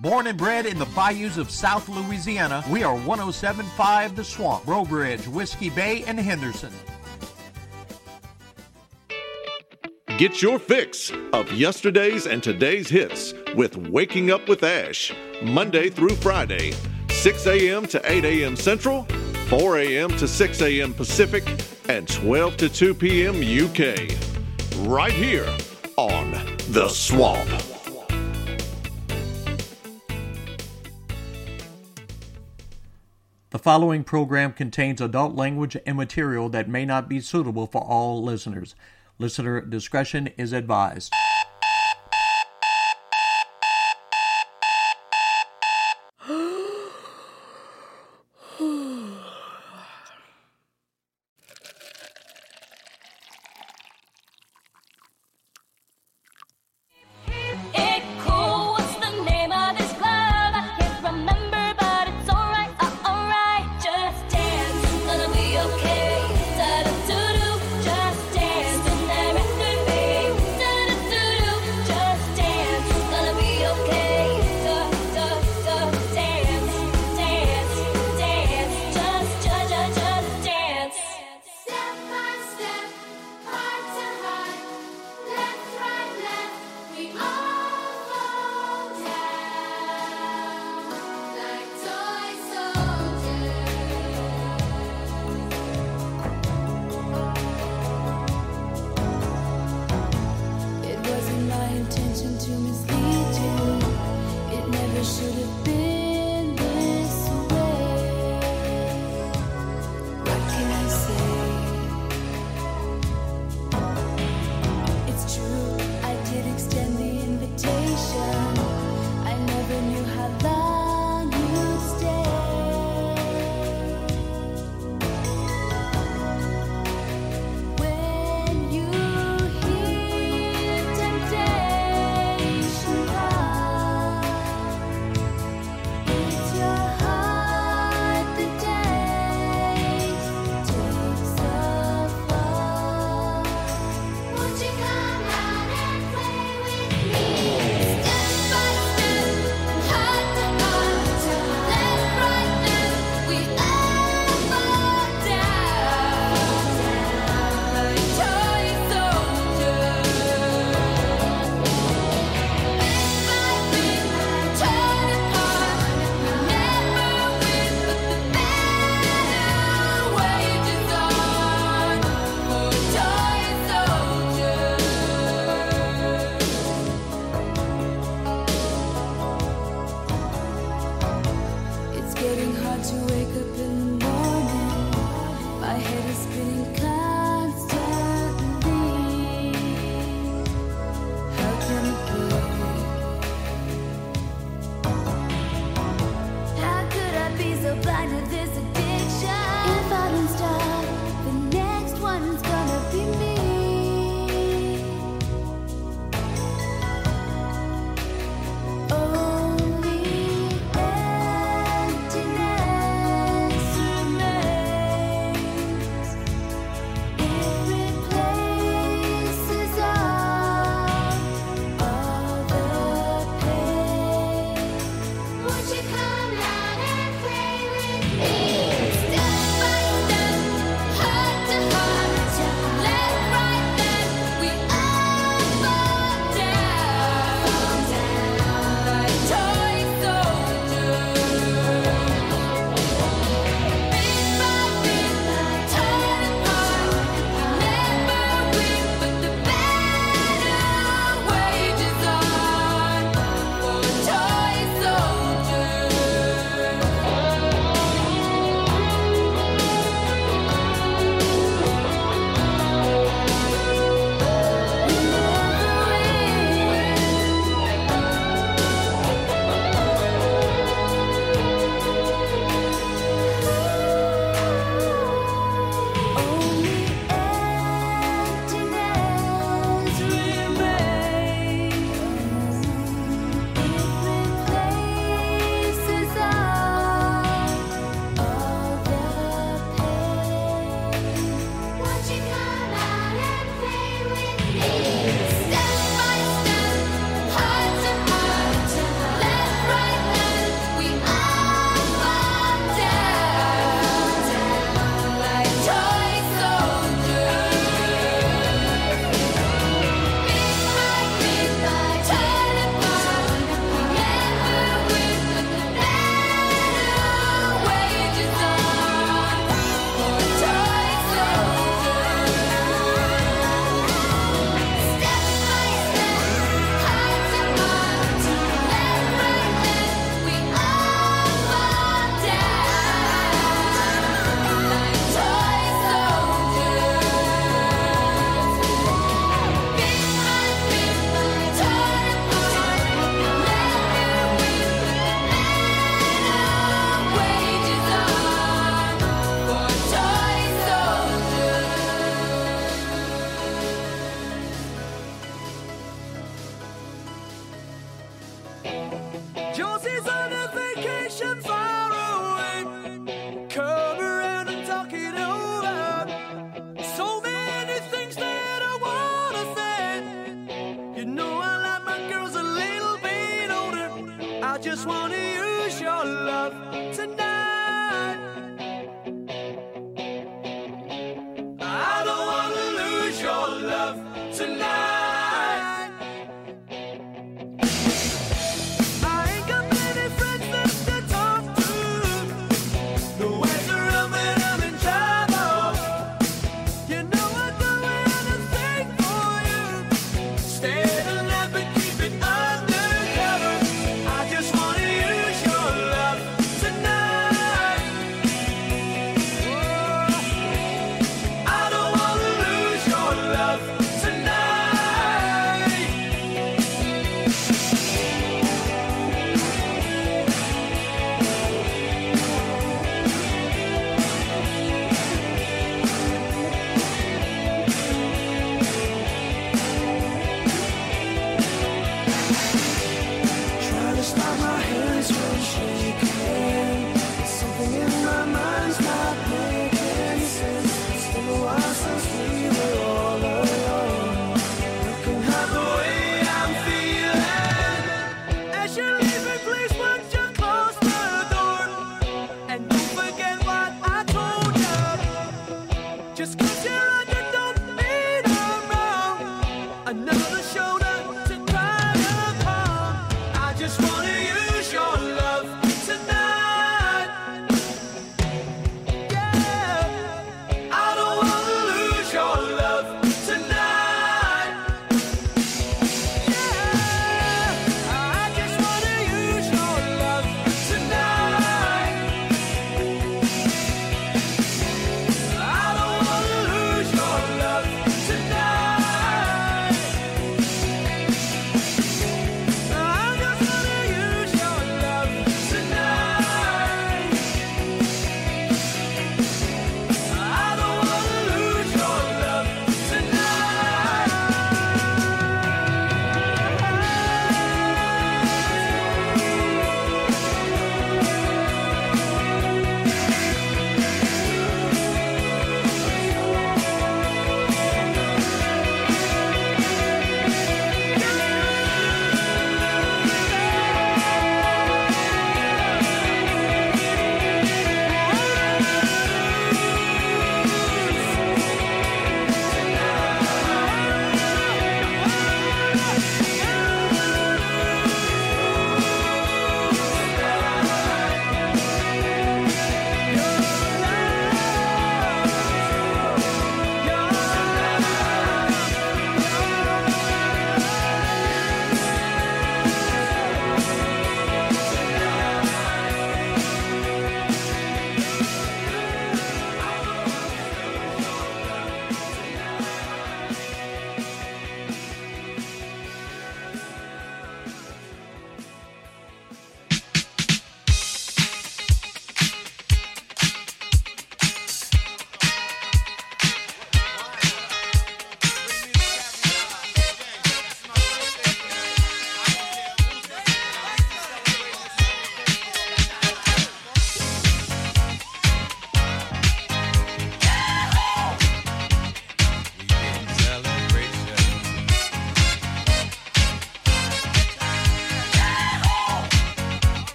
Born and bred in the bayous of South Louisiana, we are 1075 The Swamp, Breaux Bridge, Whiskey Bay, and Henderson. Get your fix of yesterday's and today's hits with Waking Up with Ash, Monday through Friday, 6 a.m. to 8 a.m. Central, 4 a.m. to 6 a.m. Pacific, and 12 to 2 p.m. UK. Right here on The Swamp. The following program contains adult language and material that may not be suitable for all listeners. Listener discretion is advised.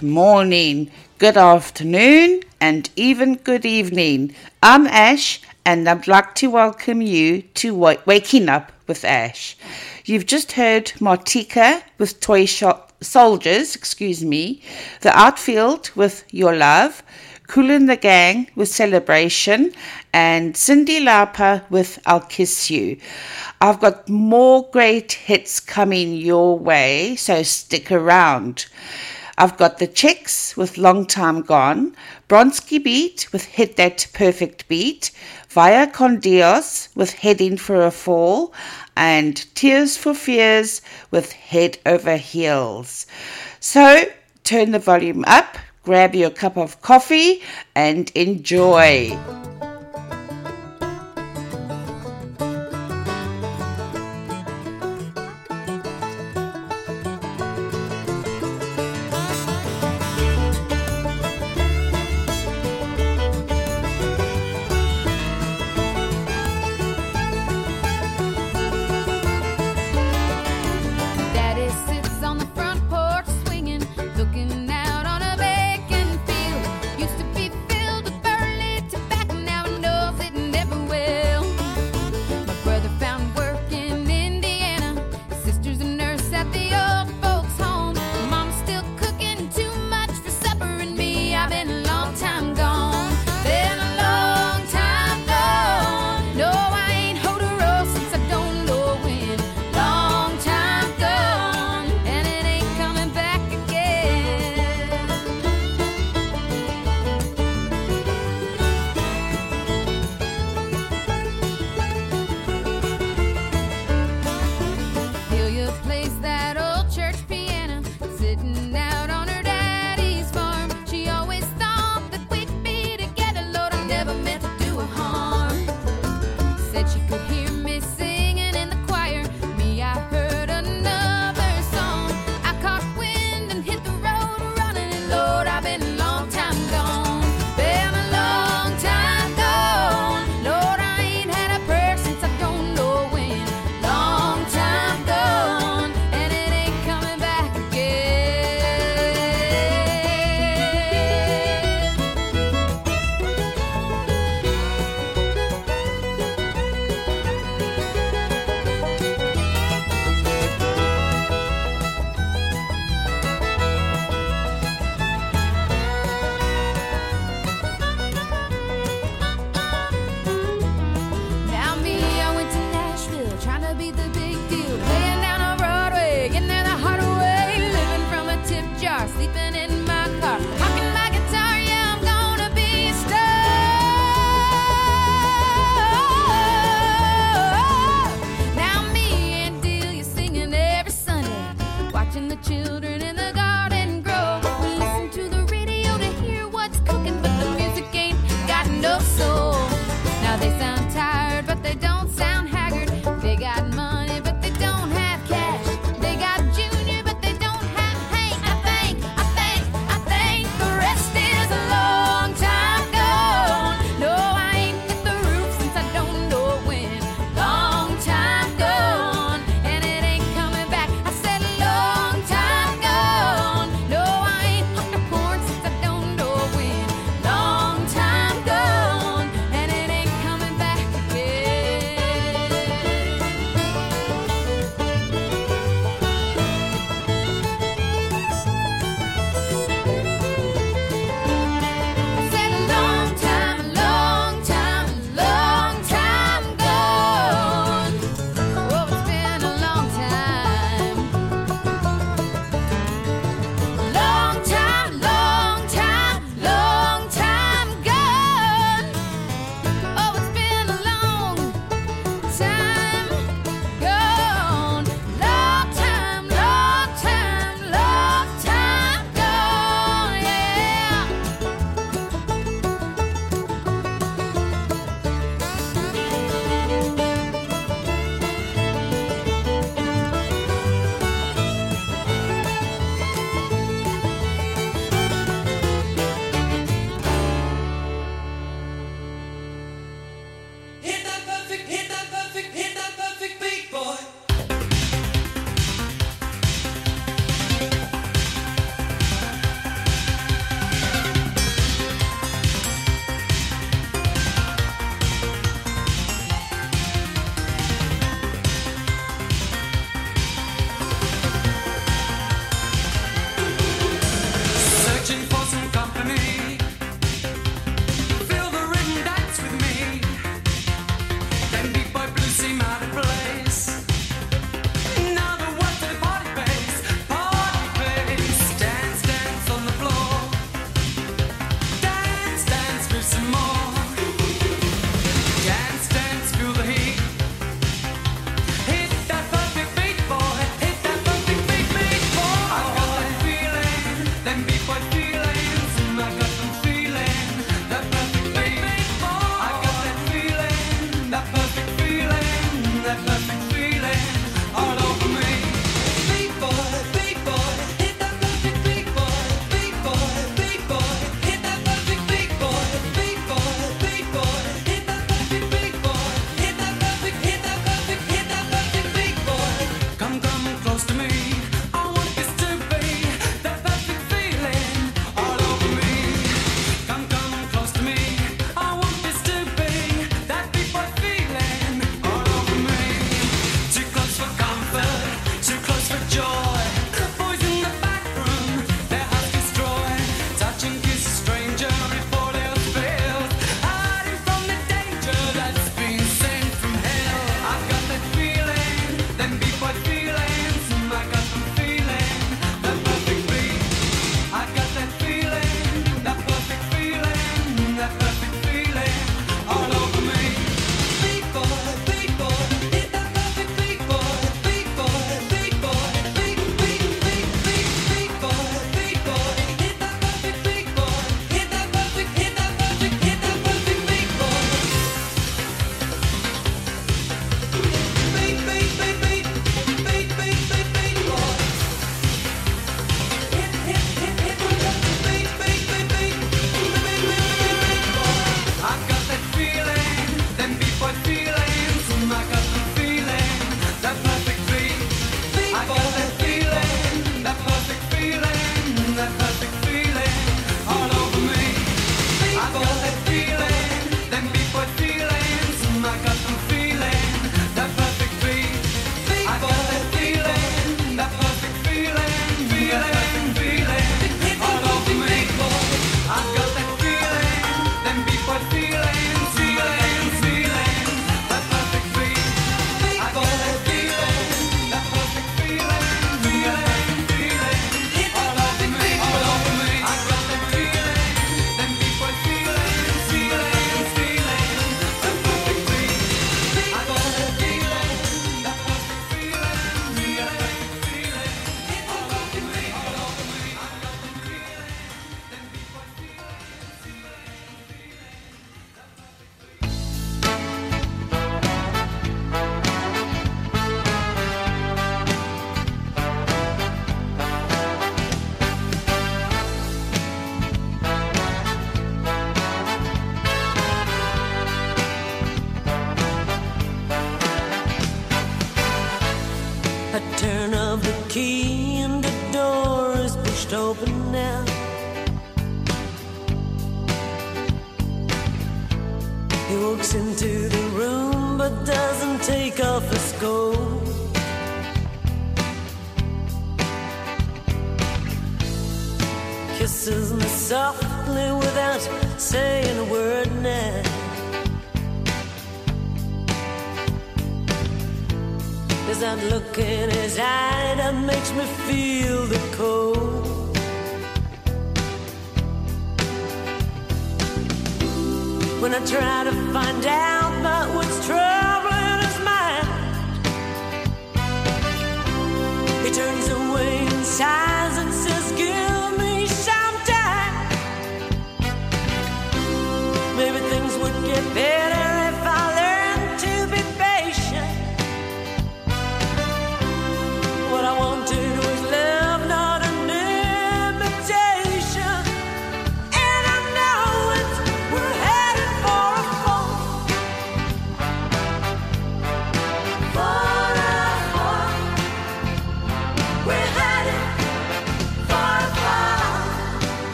good morning, good afternoon, and even good evening. I'm Ash, and I'd like to welcome you to Waking Up with Ash. You've just heard Martika with Toy Shop Soldiers, excuse me, The Outfield with Your Love, Kool and the Gang with Celebration, and Cyndi Lauper with I'll Kiss You. I've got more great hits coming your way, so stick around. I've got the Chicks with Long Time Gone, Bronski Beat with Hit That Perfect Beat, Vaya Con Dios with Heading for a Fall, and Tears for Fears with Head Over Heels. So turn the volume up, grab your cup of coffee, and enjoy. out take off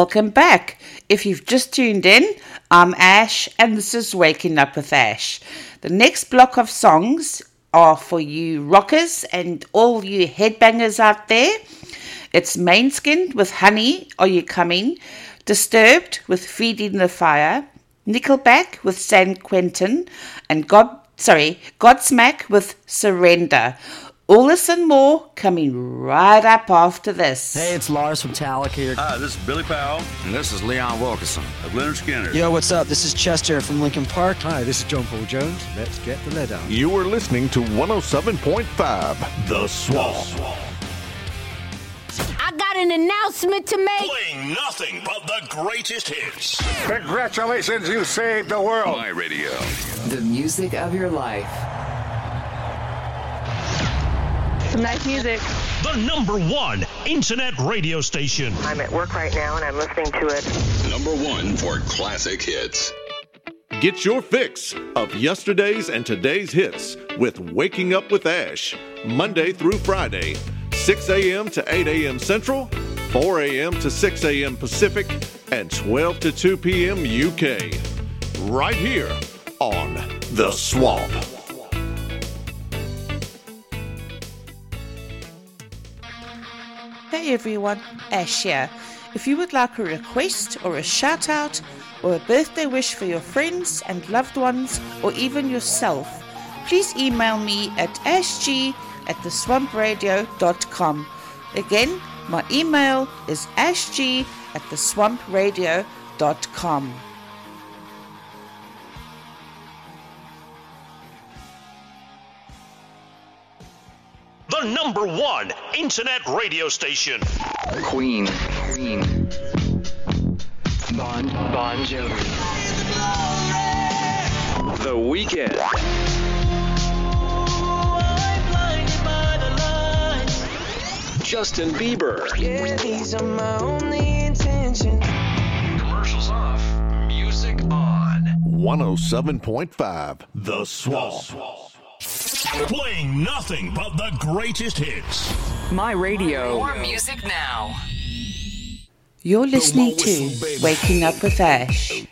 Welcome back. If you've just tuned in, I'm Ash and this is Waking Up with Ash. The next block of songs are for you rockers and all you headbangers out there. It's Main Måneskin with Honey, Are You Coming? Disturbed with Feeding the Fire, Nickelback with San Quentin, and God, sorry, Godsmack with Surrender. All this and more coming right up after this. Hey, it's Lars from Metallica here. Hi, this is Billy Powell And this is Leon Wilkeson. of Lynyrd Skynyrd. Yo, what's up? This is Chester from Linkin Park. Hi, this is John Paul Jones. Let's get the lead out. You are listening to 107.5 The Swamp. I got an announcement to make. Playing nothing but the greatest hits. Congratulations, you saved the world. My radio. The music of your life. Some nice music. The number one internet radio station. I'm at work right now and I'm listening to it. Number one for classic hits. Get your fix of yesterday's and today's hits with Waking Up with Ash, Monday through Friday, 6 a.m. to 8 a.m. Central, 4 a.m. to 6 a.m. Pacific, and 12 to 2 p.m. UK. Right here on The Swamp. Everyone, Ash here. If you would like a request or a shout out or a birthday wish for your friends and loved ones or even yourself, please email me at ashg at theswampradio.com. Again, my email is ashg at theswampradio.com. The number one internet radio station. Queen. Queen. Bon Bon Jovi. The Weeknd. Justin Bieber. Yeah, these are my only intentions. Commercials off. Music on. 107.5 The Swamp. Playing nothing but the greatest hits. My radio. More music now. You're listening to Waking Up with Ash.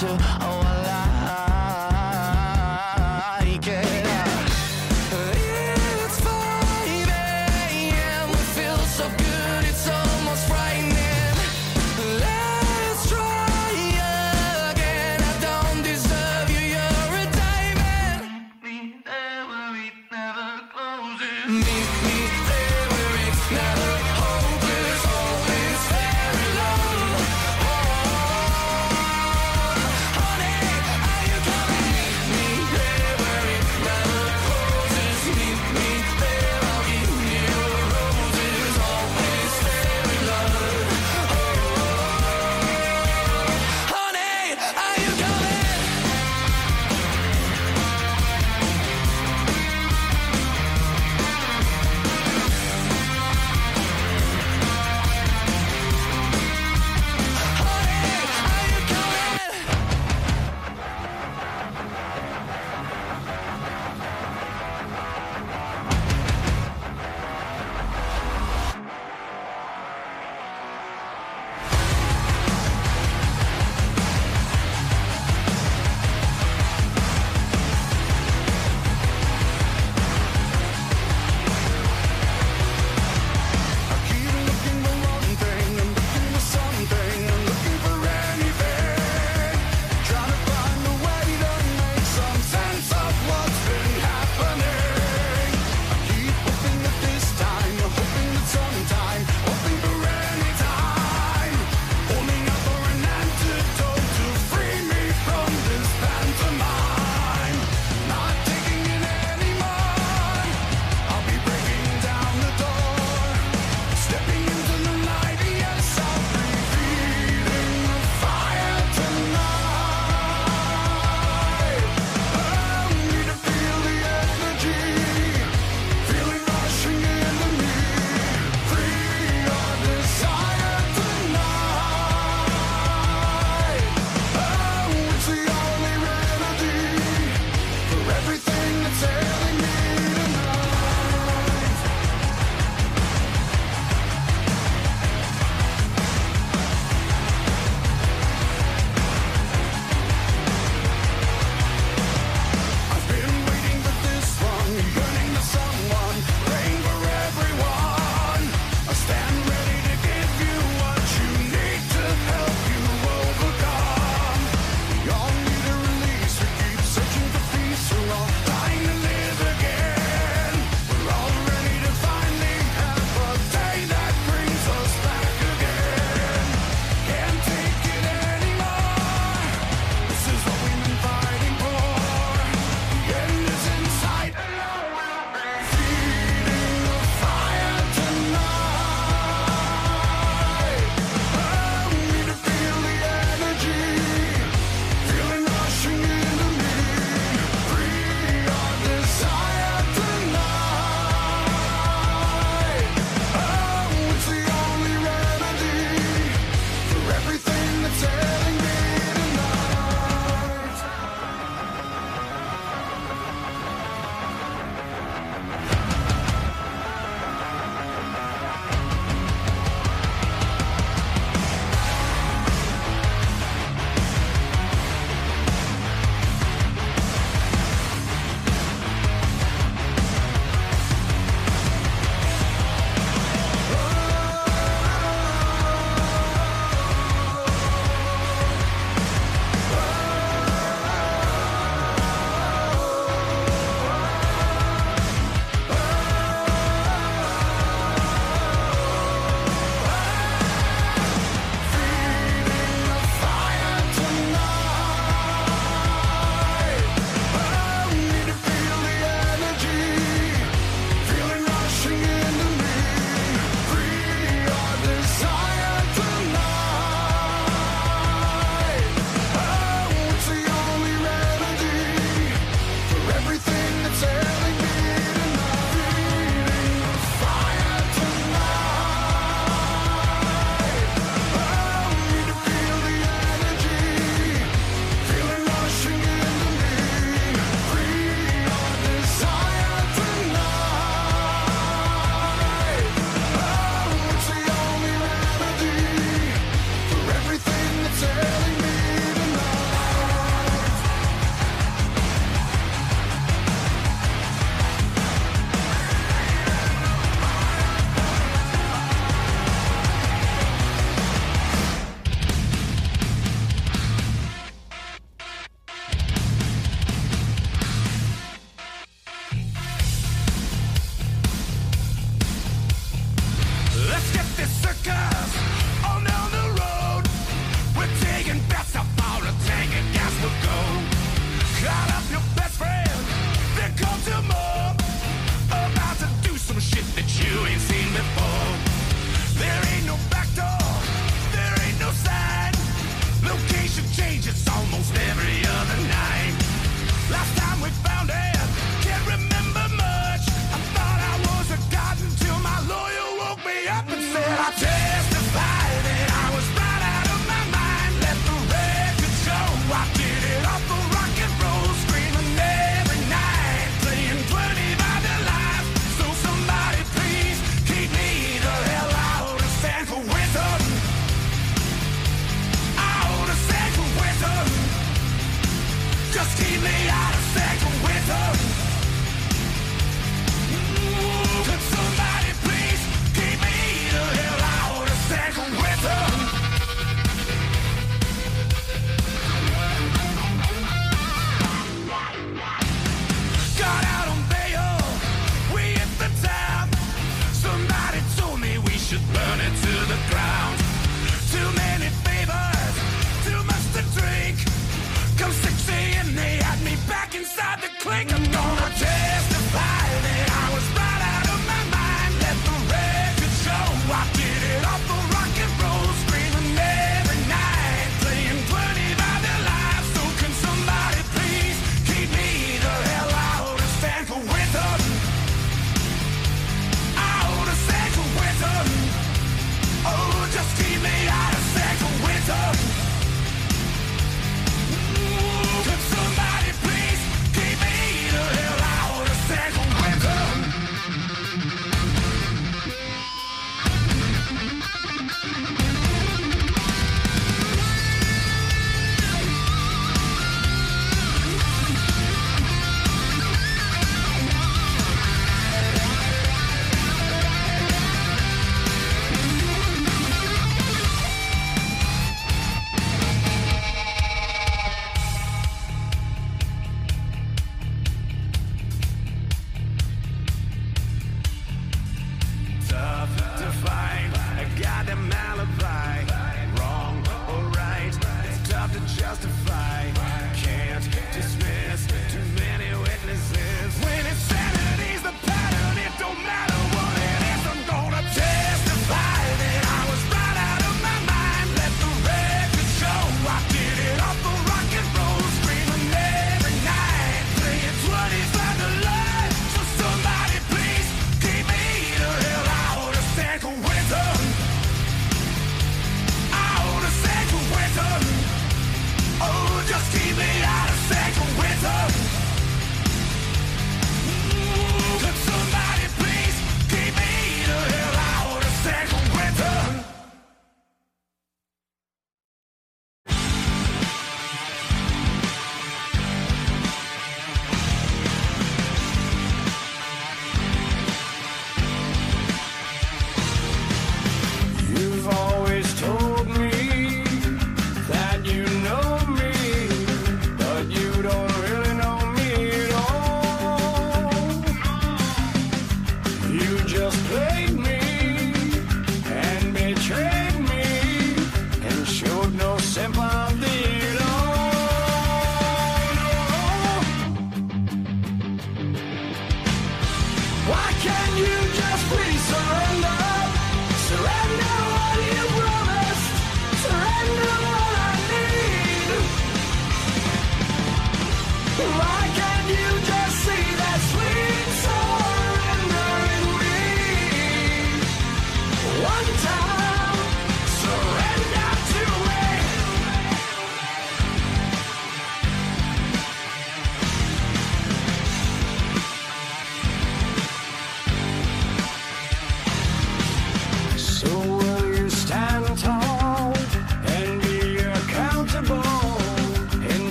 Turns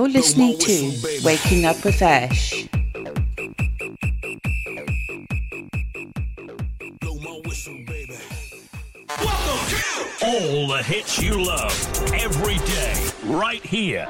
You're listening to Waking Up with Ash. All the hits you love every day, right here.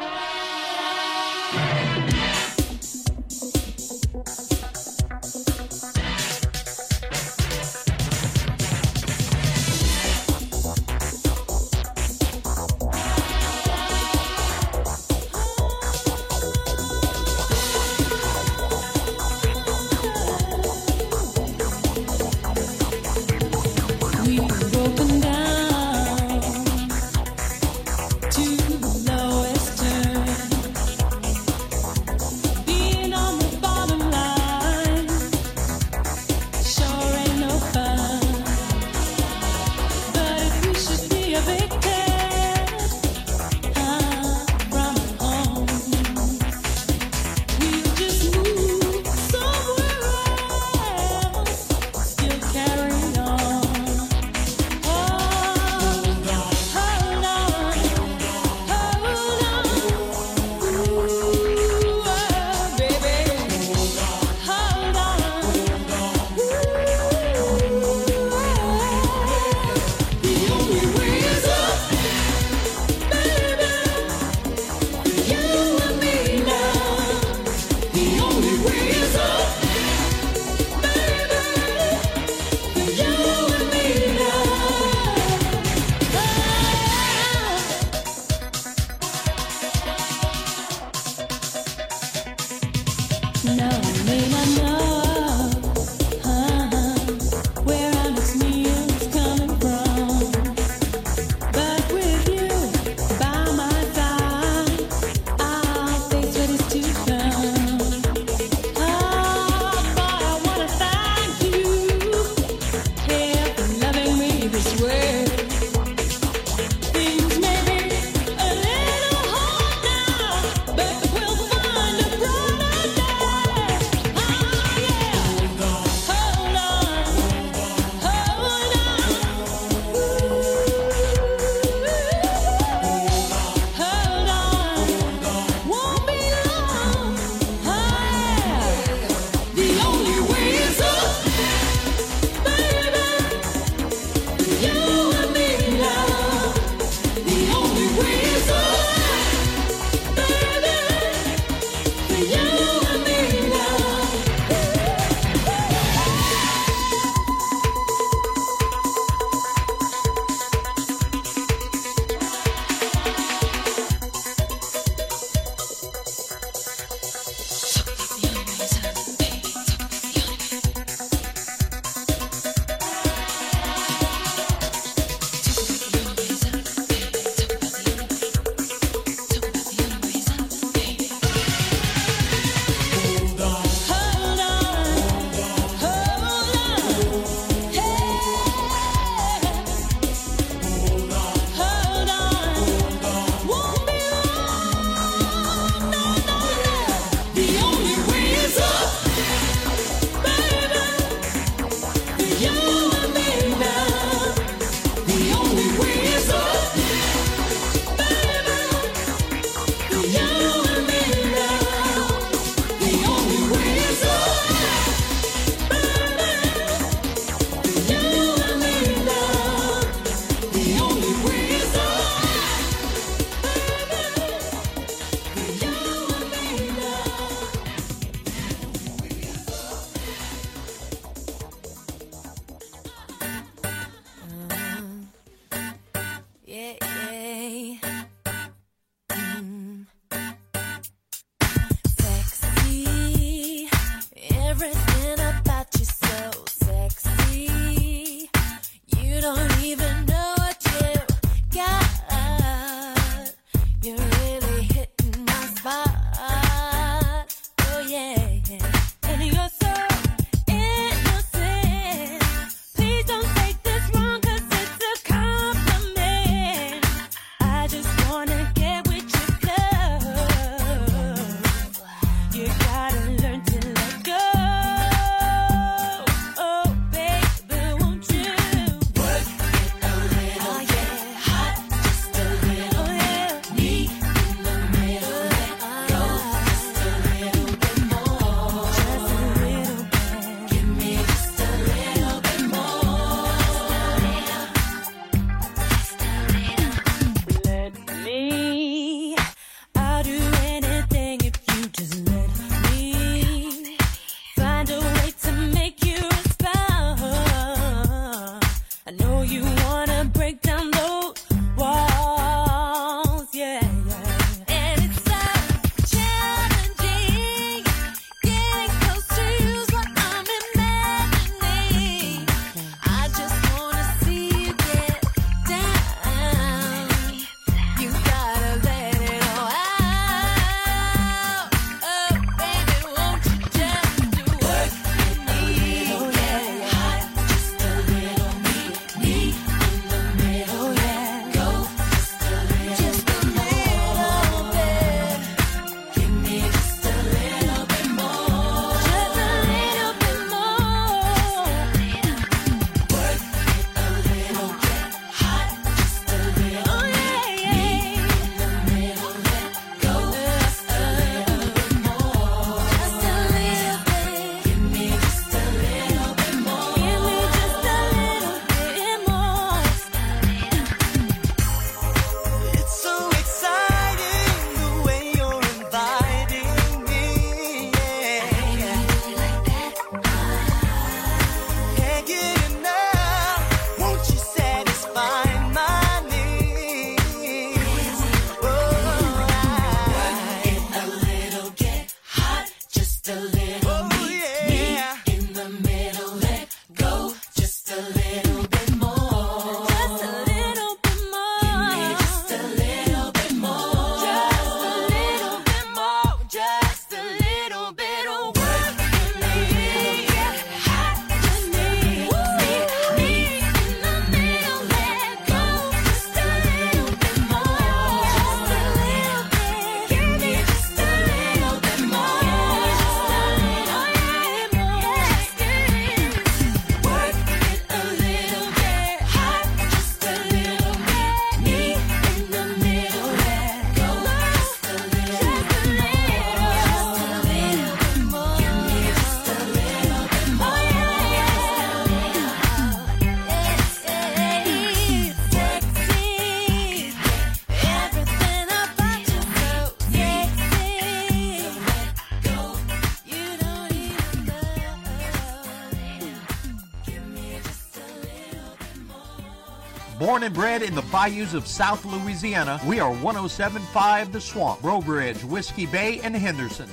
and bred in the bayous of South Louisiana, we are 1075 The Swamp, Breaux Bridge, Whiskey Bay, and Henderson.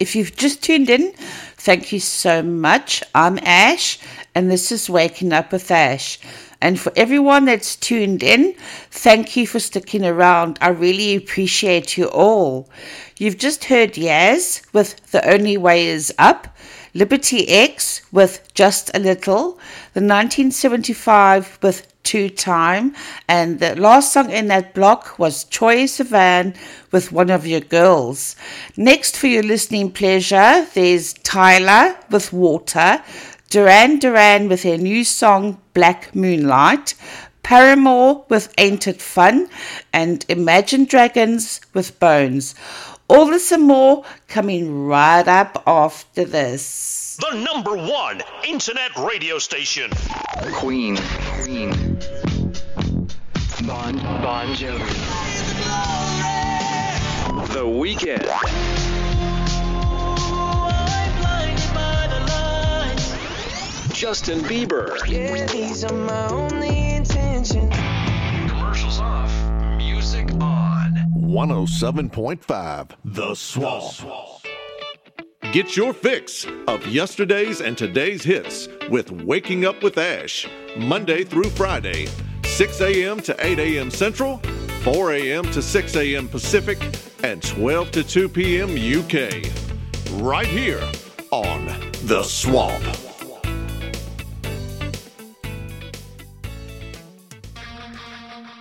If you've just tuned in, thank you so much. I'm Ash, and this is Waking Up with Ash. And for everyone that's tuned in, thank you for sticking around. I really appreciate you all. You've just heard Yaz with The Only Way Is Up, Liberty X with Just a Little, the 1975 with Two Time, and the last song in that block was Troye Sivan with One of Your Girls. Next, for your listening pleasure, there's Tyla with Water, Duran Duran with their new song Black Moonlight, Paramore with Ain't It Fun, and Imagine Dragons with Bones. All this and more coming right up after this. The number one internet radio station. Queen. Queen. Bon Bon Jovi. The Weeknd. Justin Bieber. Yeah, these are my only intentions. Commercials off. Music on. 107.5 The Swamp. Get your fix of yesterday's and today's hits with Waking Up with Ash, Monday through Friday, 6 a.m. to 8 a.m. Central, 4 a.m. to 6 a.m. Pacific, and 12 to 2 p.m. UK. Right here on The Swamp.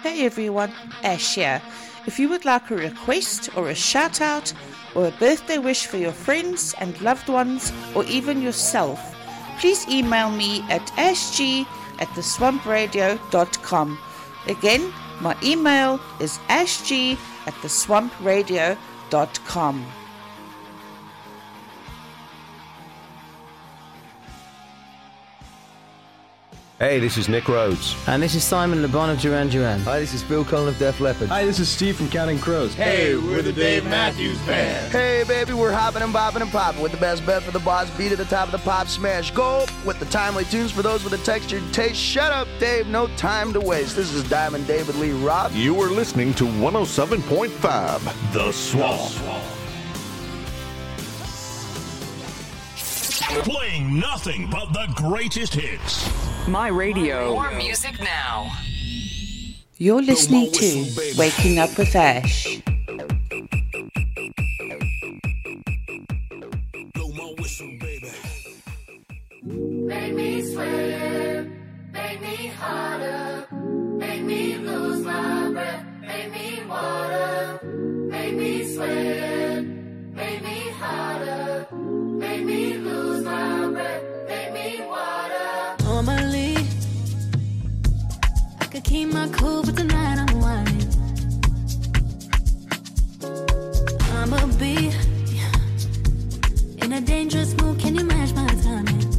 Hey everyone, Ash here. If you would like a request or a shout out or a birthday wish for your friends and loved ones or even yourself, please email me at ashg at theswampradio.com. Again, my email is ashg at theswampradio.com. Hey, this is Nick Rhodes. And this is Simon Le Bon of Duran Duran. Hi, this is Phil Collen of Def Leppard. Hi, this is Steve from Counting Crows. Hey, we're the Dave Matthews Band. Hey, baby, we're hopping and bopping and popping with the best bet for the boss beat at the top of the pop smash. Go with the timely tunes for those with a textured taste. Shut up, Dave. No time to waste. This is Diamond David Lee Roth. You are listening to 107.5 The Swamp. Playing nothing but the greatest hits. My radio. More music now. You're listening to Waking Up with Ash. Make me sweat, make me harder, make me lose my breath, make me water, make me sweat, make me make me lose my breath, make me water. Normally, I could keep my cool, but tonight I'm whining. I'ma be in a dangerous mood. Can you match my timing?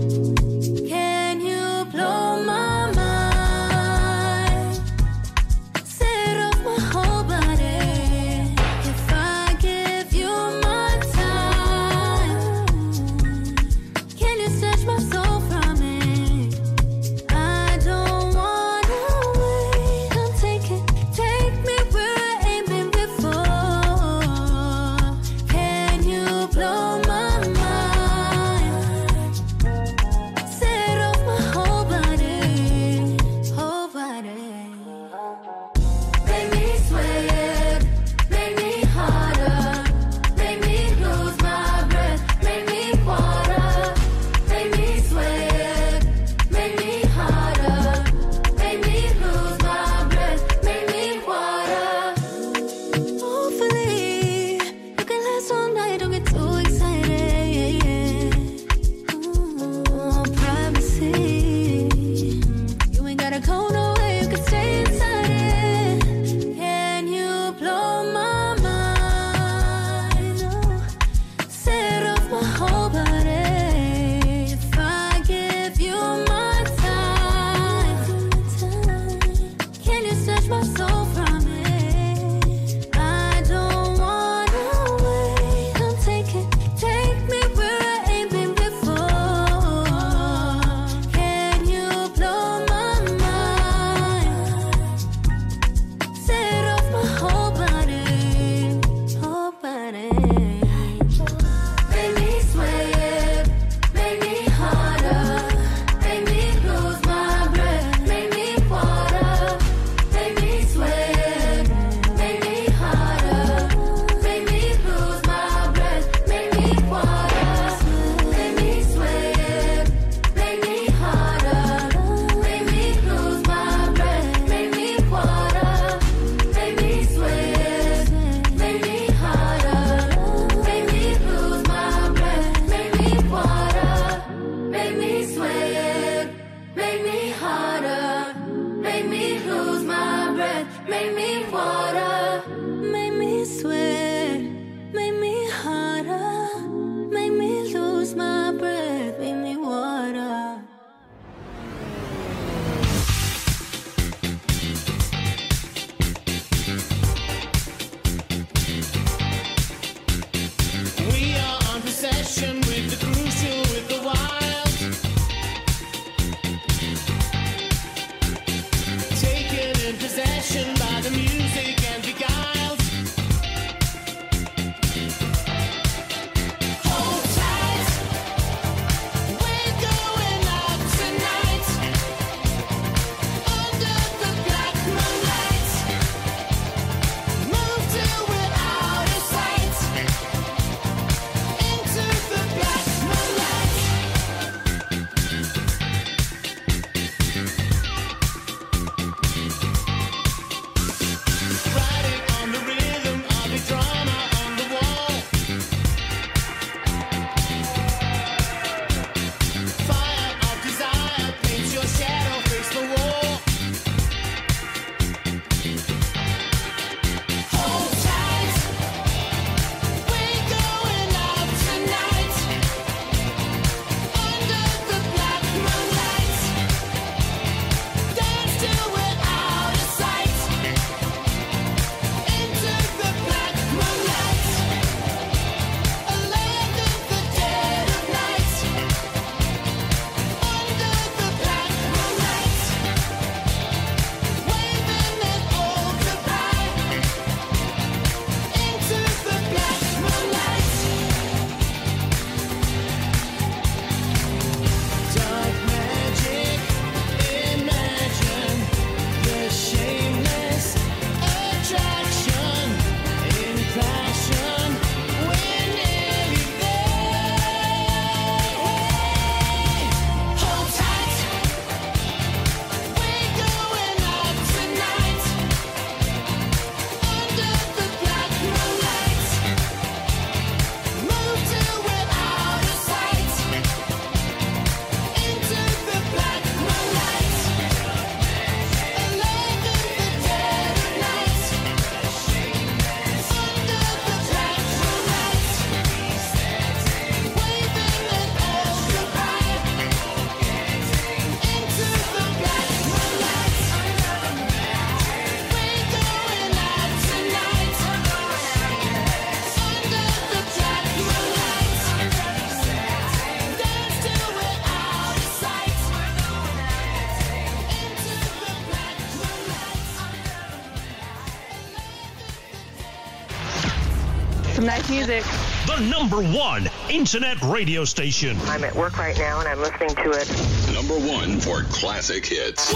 music. The number one internet radio station. I'm at work right now and I'm listening to it. Number one for classic hits.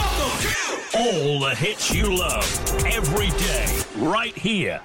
All the hits you love every day, right here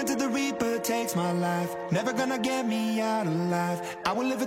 until the Reaper takes my life. Never gonna get me out alive. I will live a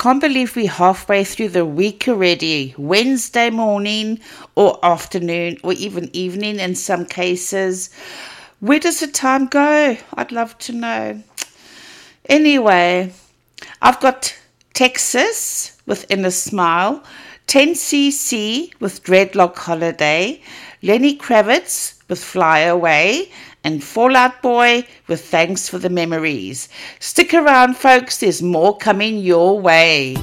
Can't believe we're halfway through the week already. Wednesday morning or afternoon or even evening in some cases. Where does the time go? I'd love to know. Anyway, I've got Texas with Inner Smile, 10cc with Dreadlock Holiday, Lenny Kravitz with Fly Away, and Fall Out Boy with Thanks for the Memories. Stick around, folks, there's more coming your way.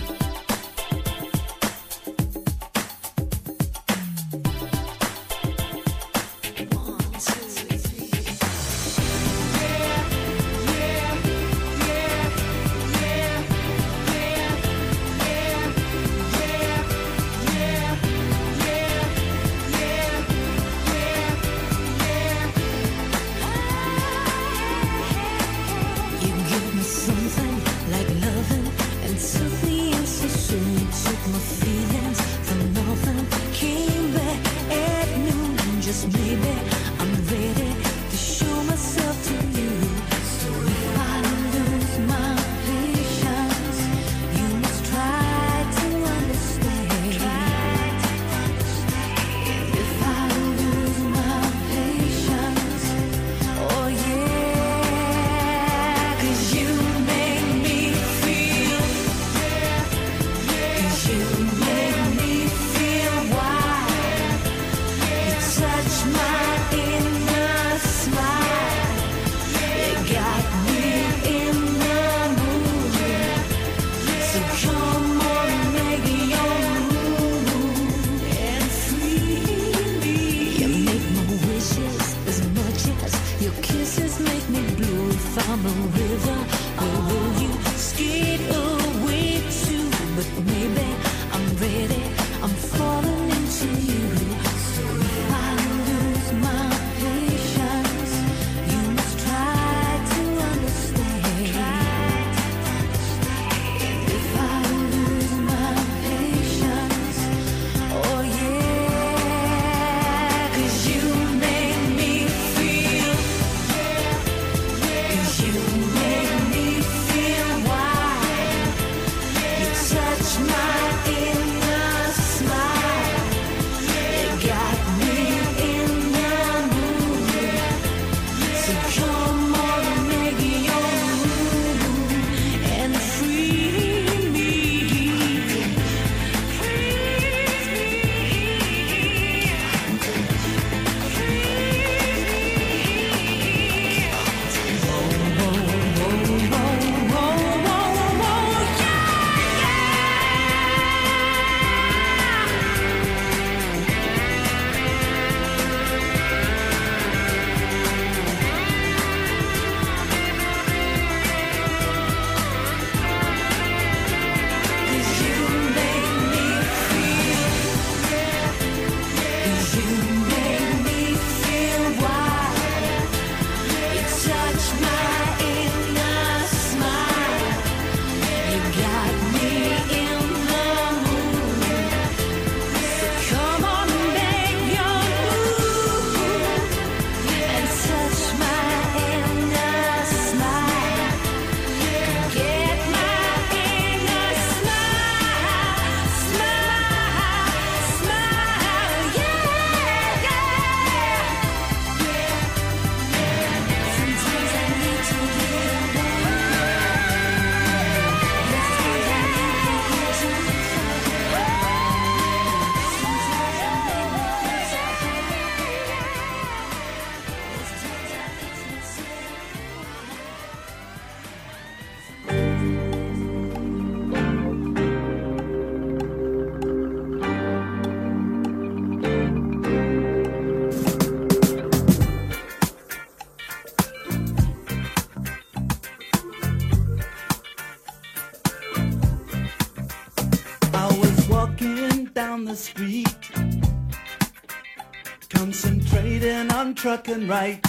truck and right.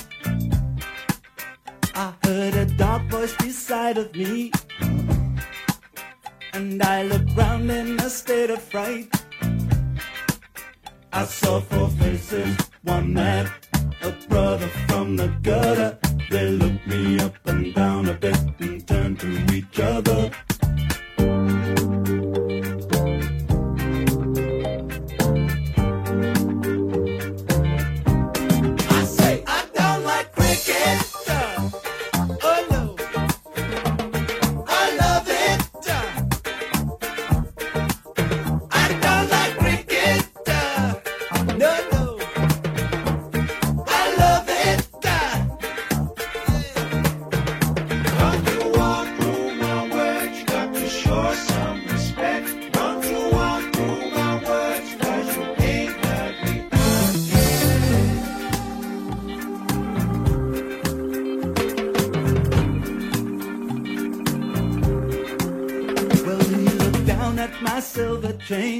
change.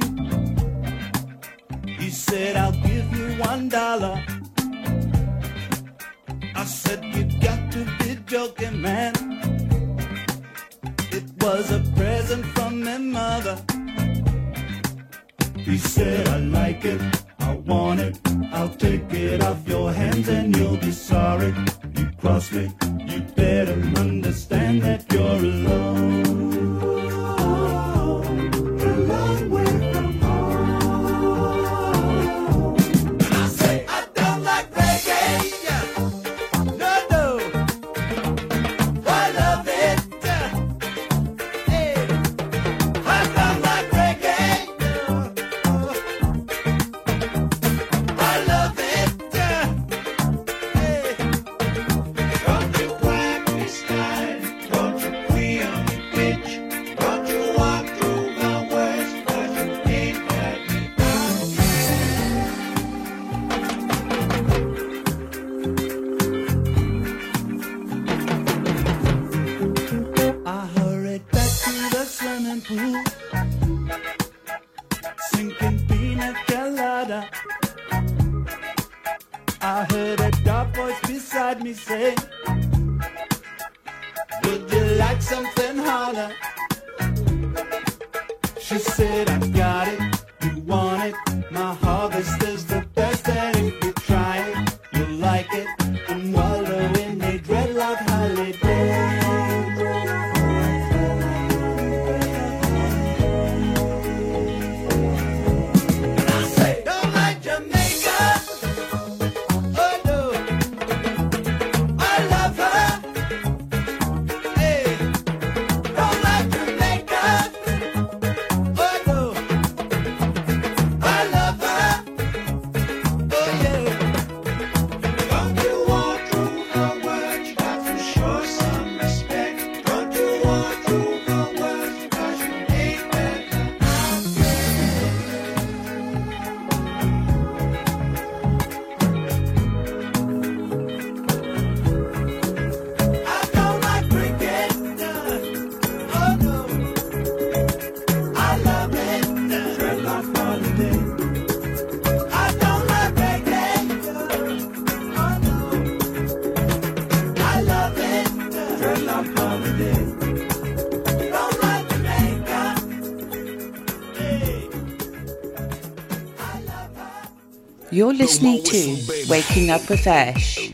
You're listening to Waking Up with Ash.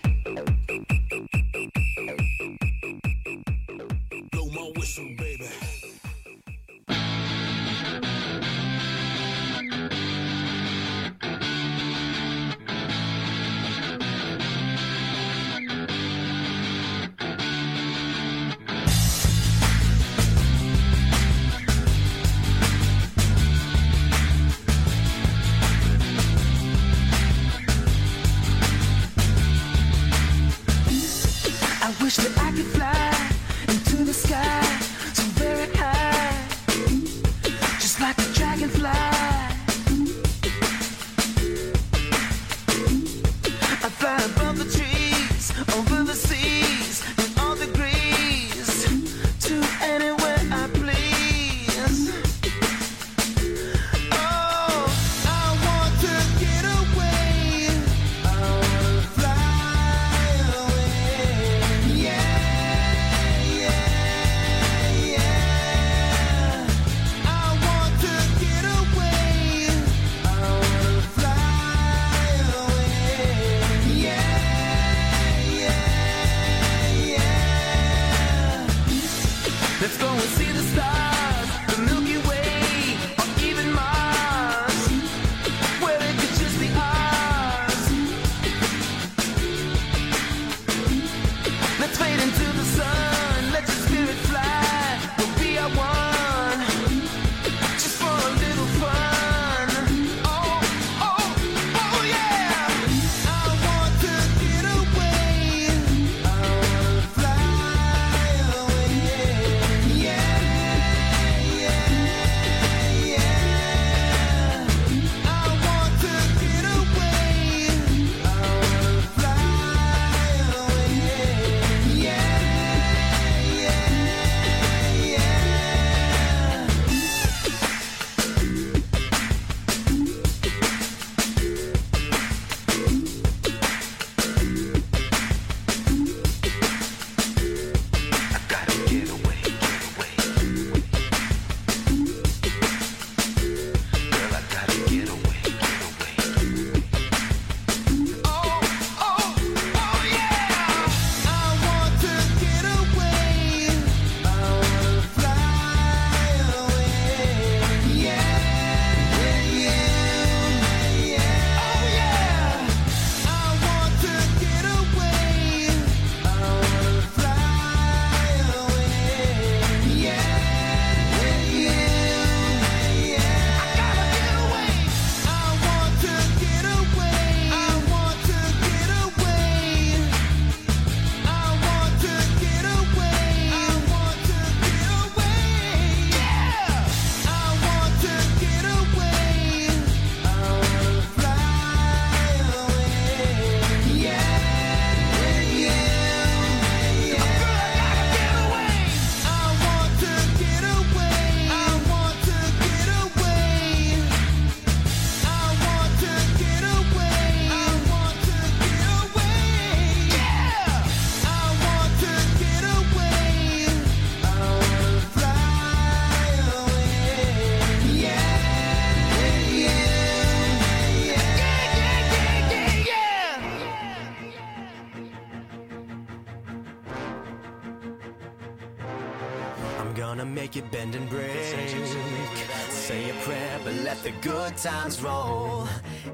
The roll.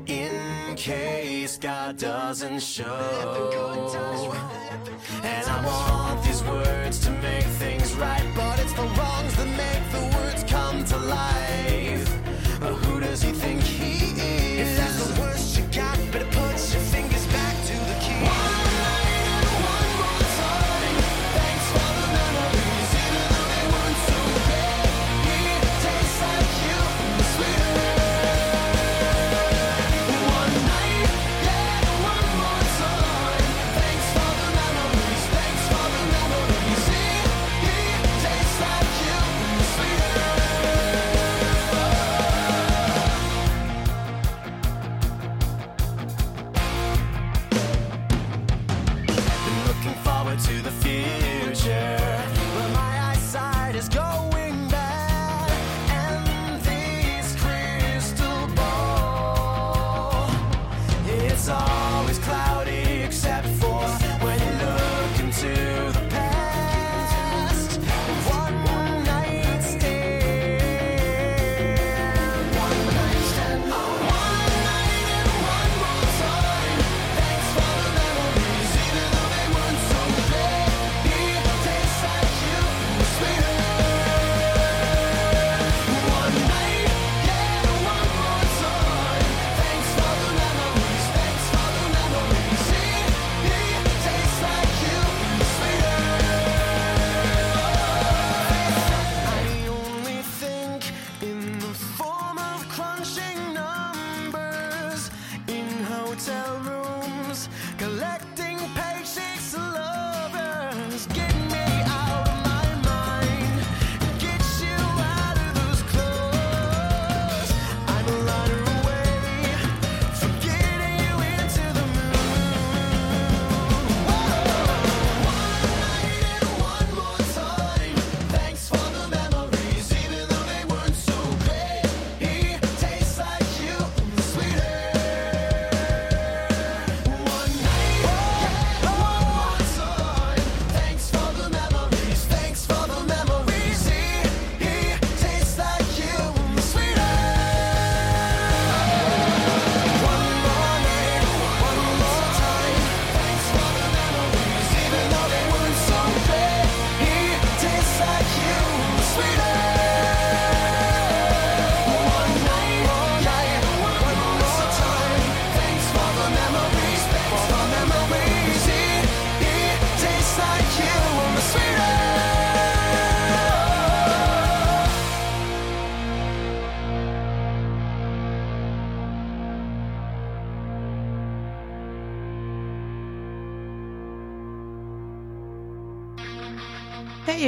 In case God doesn't show. And I want these words to make things right, but it's the wrongs that make the words come to life.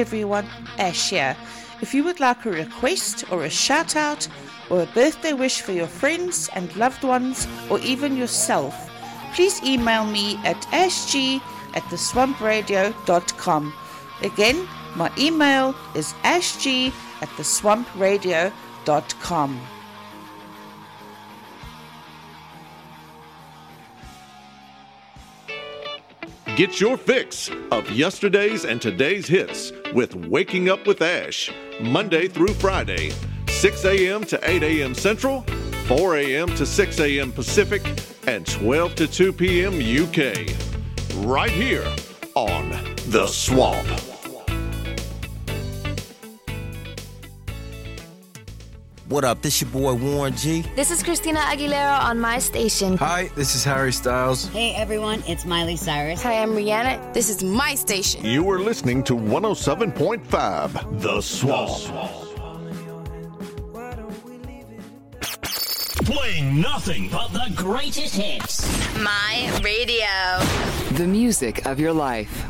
Everyone, Ash here. If you would like a request or a shout out or a birthday wish for your friends and loved ones or even yourself, please email me at ashg at theswampradio.com. Again, my email is ashg at theswampradio.com. Get your fix of yesterday's and today's hits with Waking Up with Ash, Monday through Friday, 6 a.m. to 8 a.m. Central, 4 a.m. to 6 a.m. Pacific, and 12 to 2 p.m. UK. Right here on The Swamp. What up? This your boy Warren G. This is Christina Aguilera on my station. Hi, this is Harry Styles. Hey everyone, it's Miley Cyrus. Hi, I'm Rihanna. This is my station. You are listening to 107.5 The Swamp. Playing nothing but the greatest hits. My radio. The music of your life.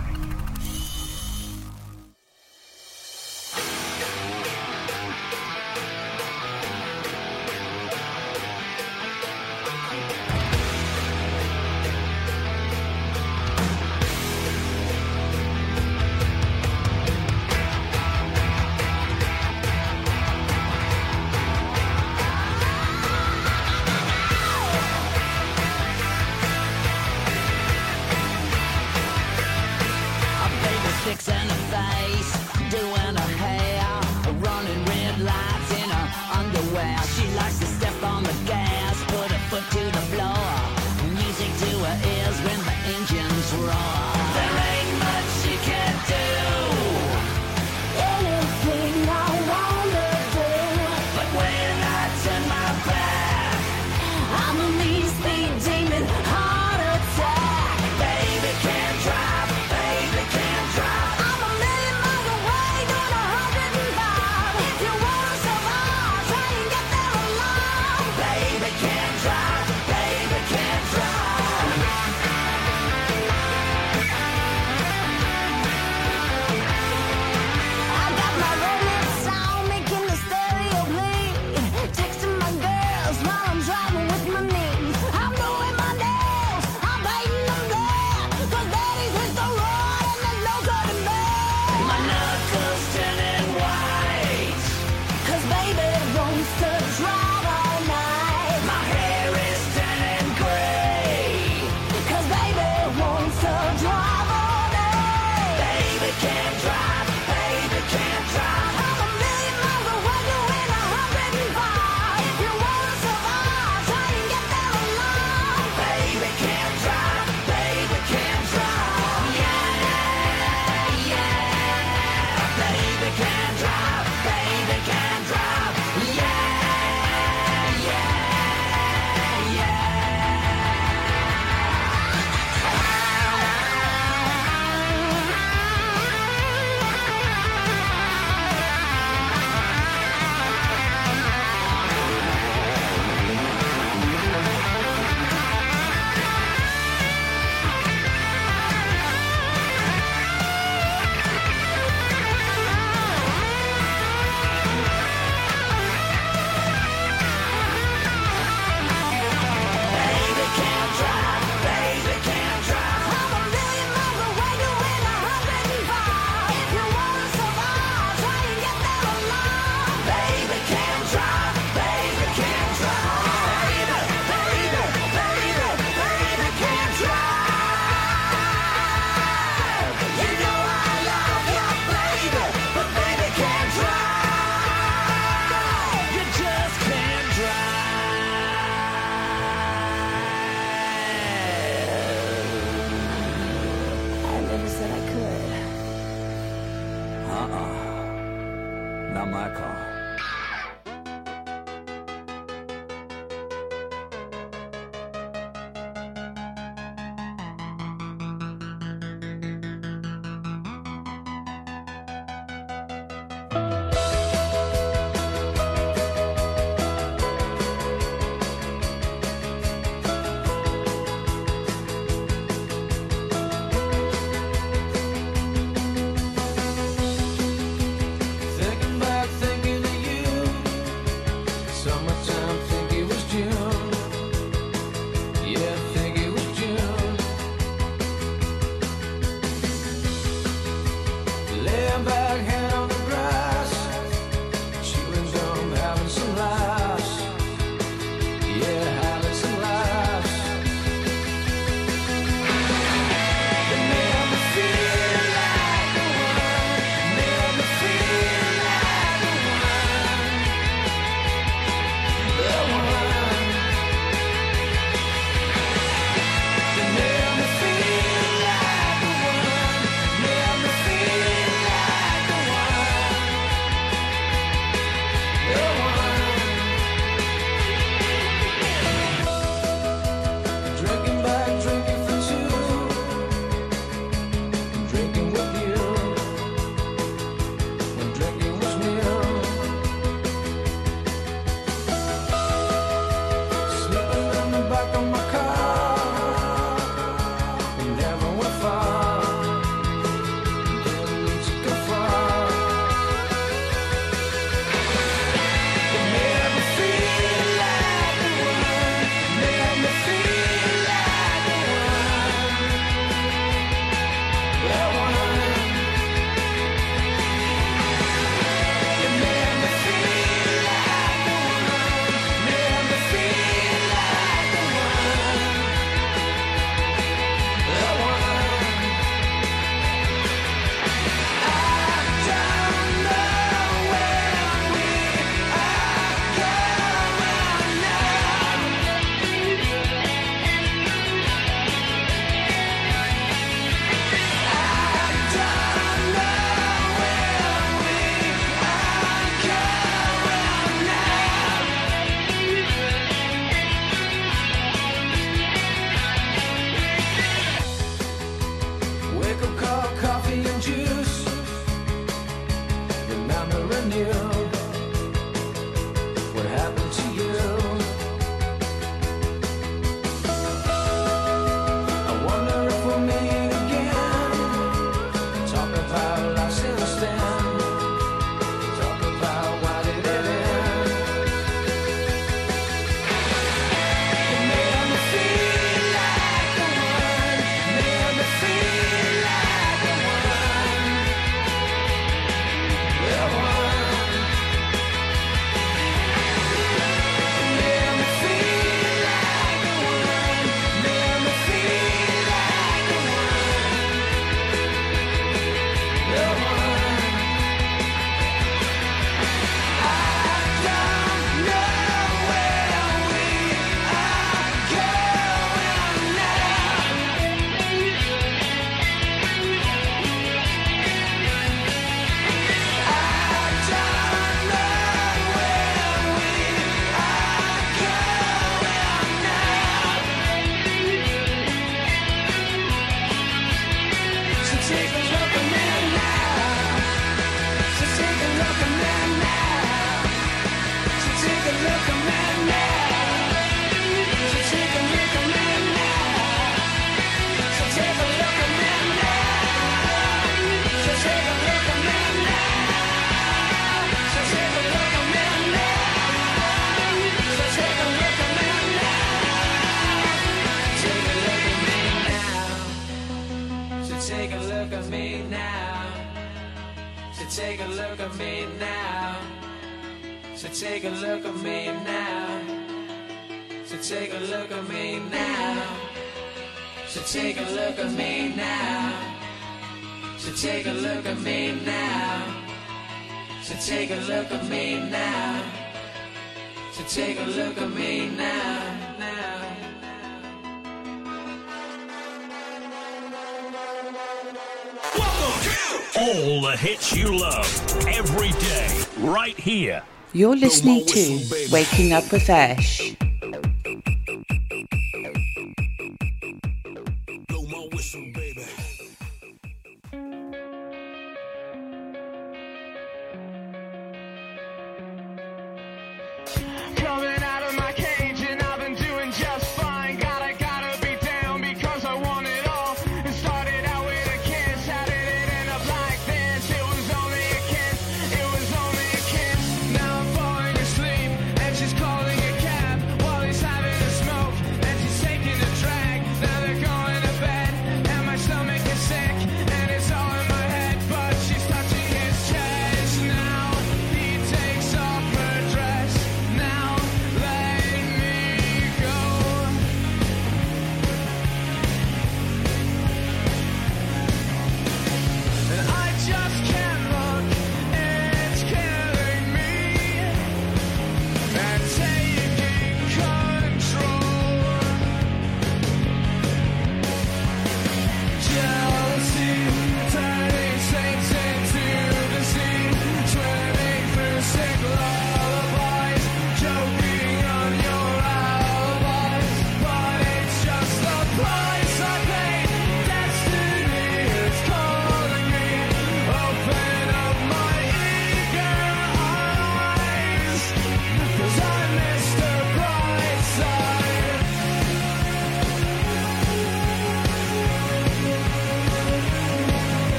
You're listening to Waking Up with Ash.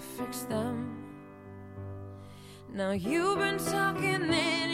fix them. Now you've been talking it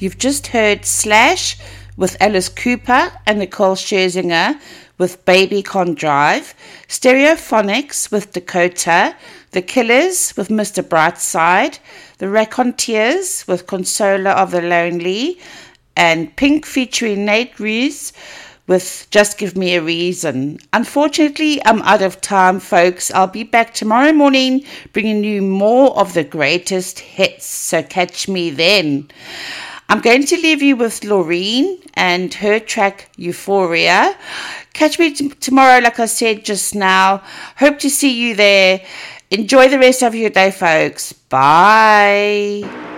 You've just heard Slash with Alice Cooper and Nicole Scherzinger with Baby Can't Drive, Stereophonics with Dakota, The Killers with Mr. Brightside, The Raconteurs with Consoler of the Lonely, and Pink featuring Nate Ruess with Just Give Me a Reason. Unfortunately, I'm out of time, folks. I'll be back tomorrow morning bringing you more of the greatest hits, so catch me then. I'm going to leave you with Loreen and her track Euphoria. Catch me t- tomorrow, like I said just now. Hope to see you there. Enjoy the rest of your day, folks. Bye.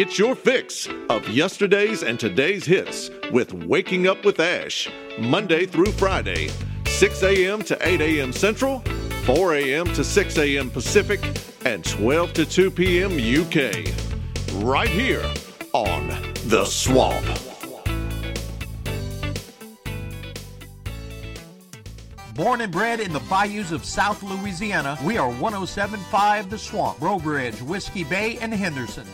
Get your fix of yesterday's and today's hits with Waking Up with Ash, Monday through Friday, 6 a.m. to 8 a.m. Central, 4 a.m. to 6 a.m. Pacific, and 12 to 2 p.m. UK. Right here on The Swamp. Born and bred in the bayous of South Louisiana, we are 1075 The Swamp, Breaux Bridge, Whiskey Bay, and Henderson.